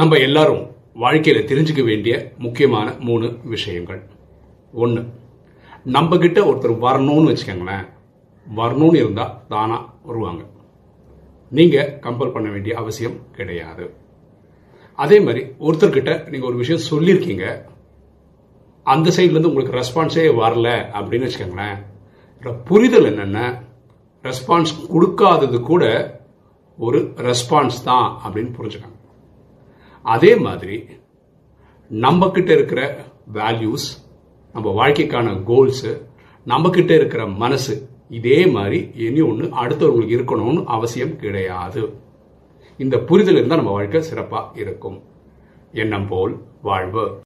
நம்ம எல்லாரும் வாழ்க்கையில தெரிஞ்சுக்க வேண்டிய முக்கியமான மூணு விஷயங்கள். ஒன்று நம்ம கிட்ட ஒருத்தர் வரணும்னு வச்சுக்கோங்களேன். வரணும்னு இருந்தால் தானா வருவாங்க. நீங்கள் கம்பல் பண்ண வேண்டிய அவசியம் கிடையாது. அதே மாதிரி ஒருத்தர்கிட்ட நீங்கள் ஒரு விஷயம் சொல்லியிருக்கீங்க. அந்த சைட்லேருந்து உங்களுக்கு ரெஸ்பான்ஸே வரல அப்படின்னு வச்சுக்கோங்களேன். புரிதல் என்னென்ன ரெஸ்பான்ஸ் கொடுக்காதது கூட ஒரு ரெஸ்பான்ஸ் தான் அப்படின்னு புரிஞ்சுக்காங்க. அதே மாதிரி நம்ம கிட்ட இருக்கிற வேல்யூஸ் நம்ம வாழ்க்கைக்கான கோல்ஸு நம்ம கிட்ட இருக்கிற மனசு இதே மாதிரி இனி ஒன்று அடுத்தவங்களுக்கு இருக்கணும்னு அவசியம் கிடையாது. இந்த புரிதல் இருந்தால் நம்ம வாழ்க்கை சிறப்பாக இருக்கும். எண்ணம் போல் வாழ்வு.